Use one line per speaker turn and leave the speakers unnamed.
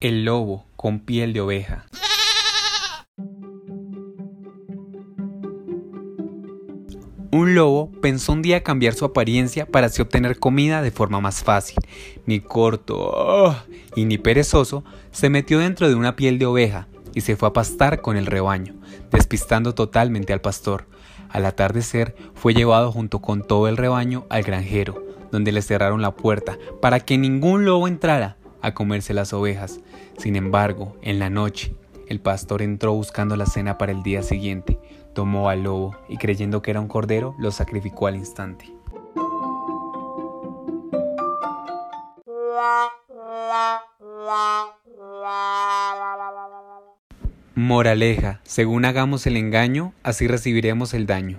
El lobo con piel de oveja. Un lobo pensó un día cambiar su apariencia para así obtener comida de forma más fácil. Ni corto oh, y ni perezoso, se metió dentro de una piel de oveja y se fue a pastar con el rebaño, despistando totalmente al pastor. Al atardecer fue llevado junto con todo el rebaño al granjero, donde le cerraron la puerta para que ningún lobo entrara a comerse las ovejas. Sin embargo, en la noche, el pastor entró buscando la cena para el día siguiente, tomó al lobo y creyendo que era un cordero, lo sacrificó al instante. Moraleja, según hagamos el engaño, así recibiremos el daño.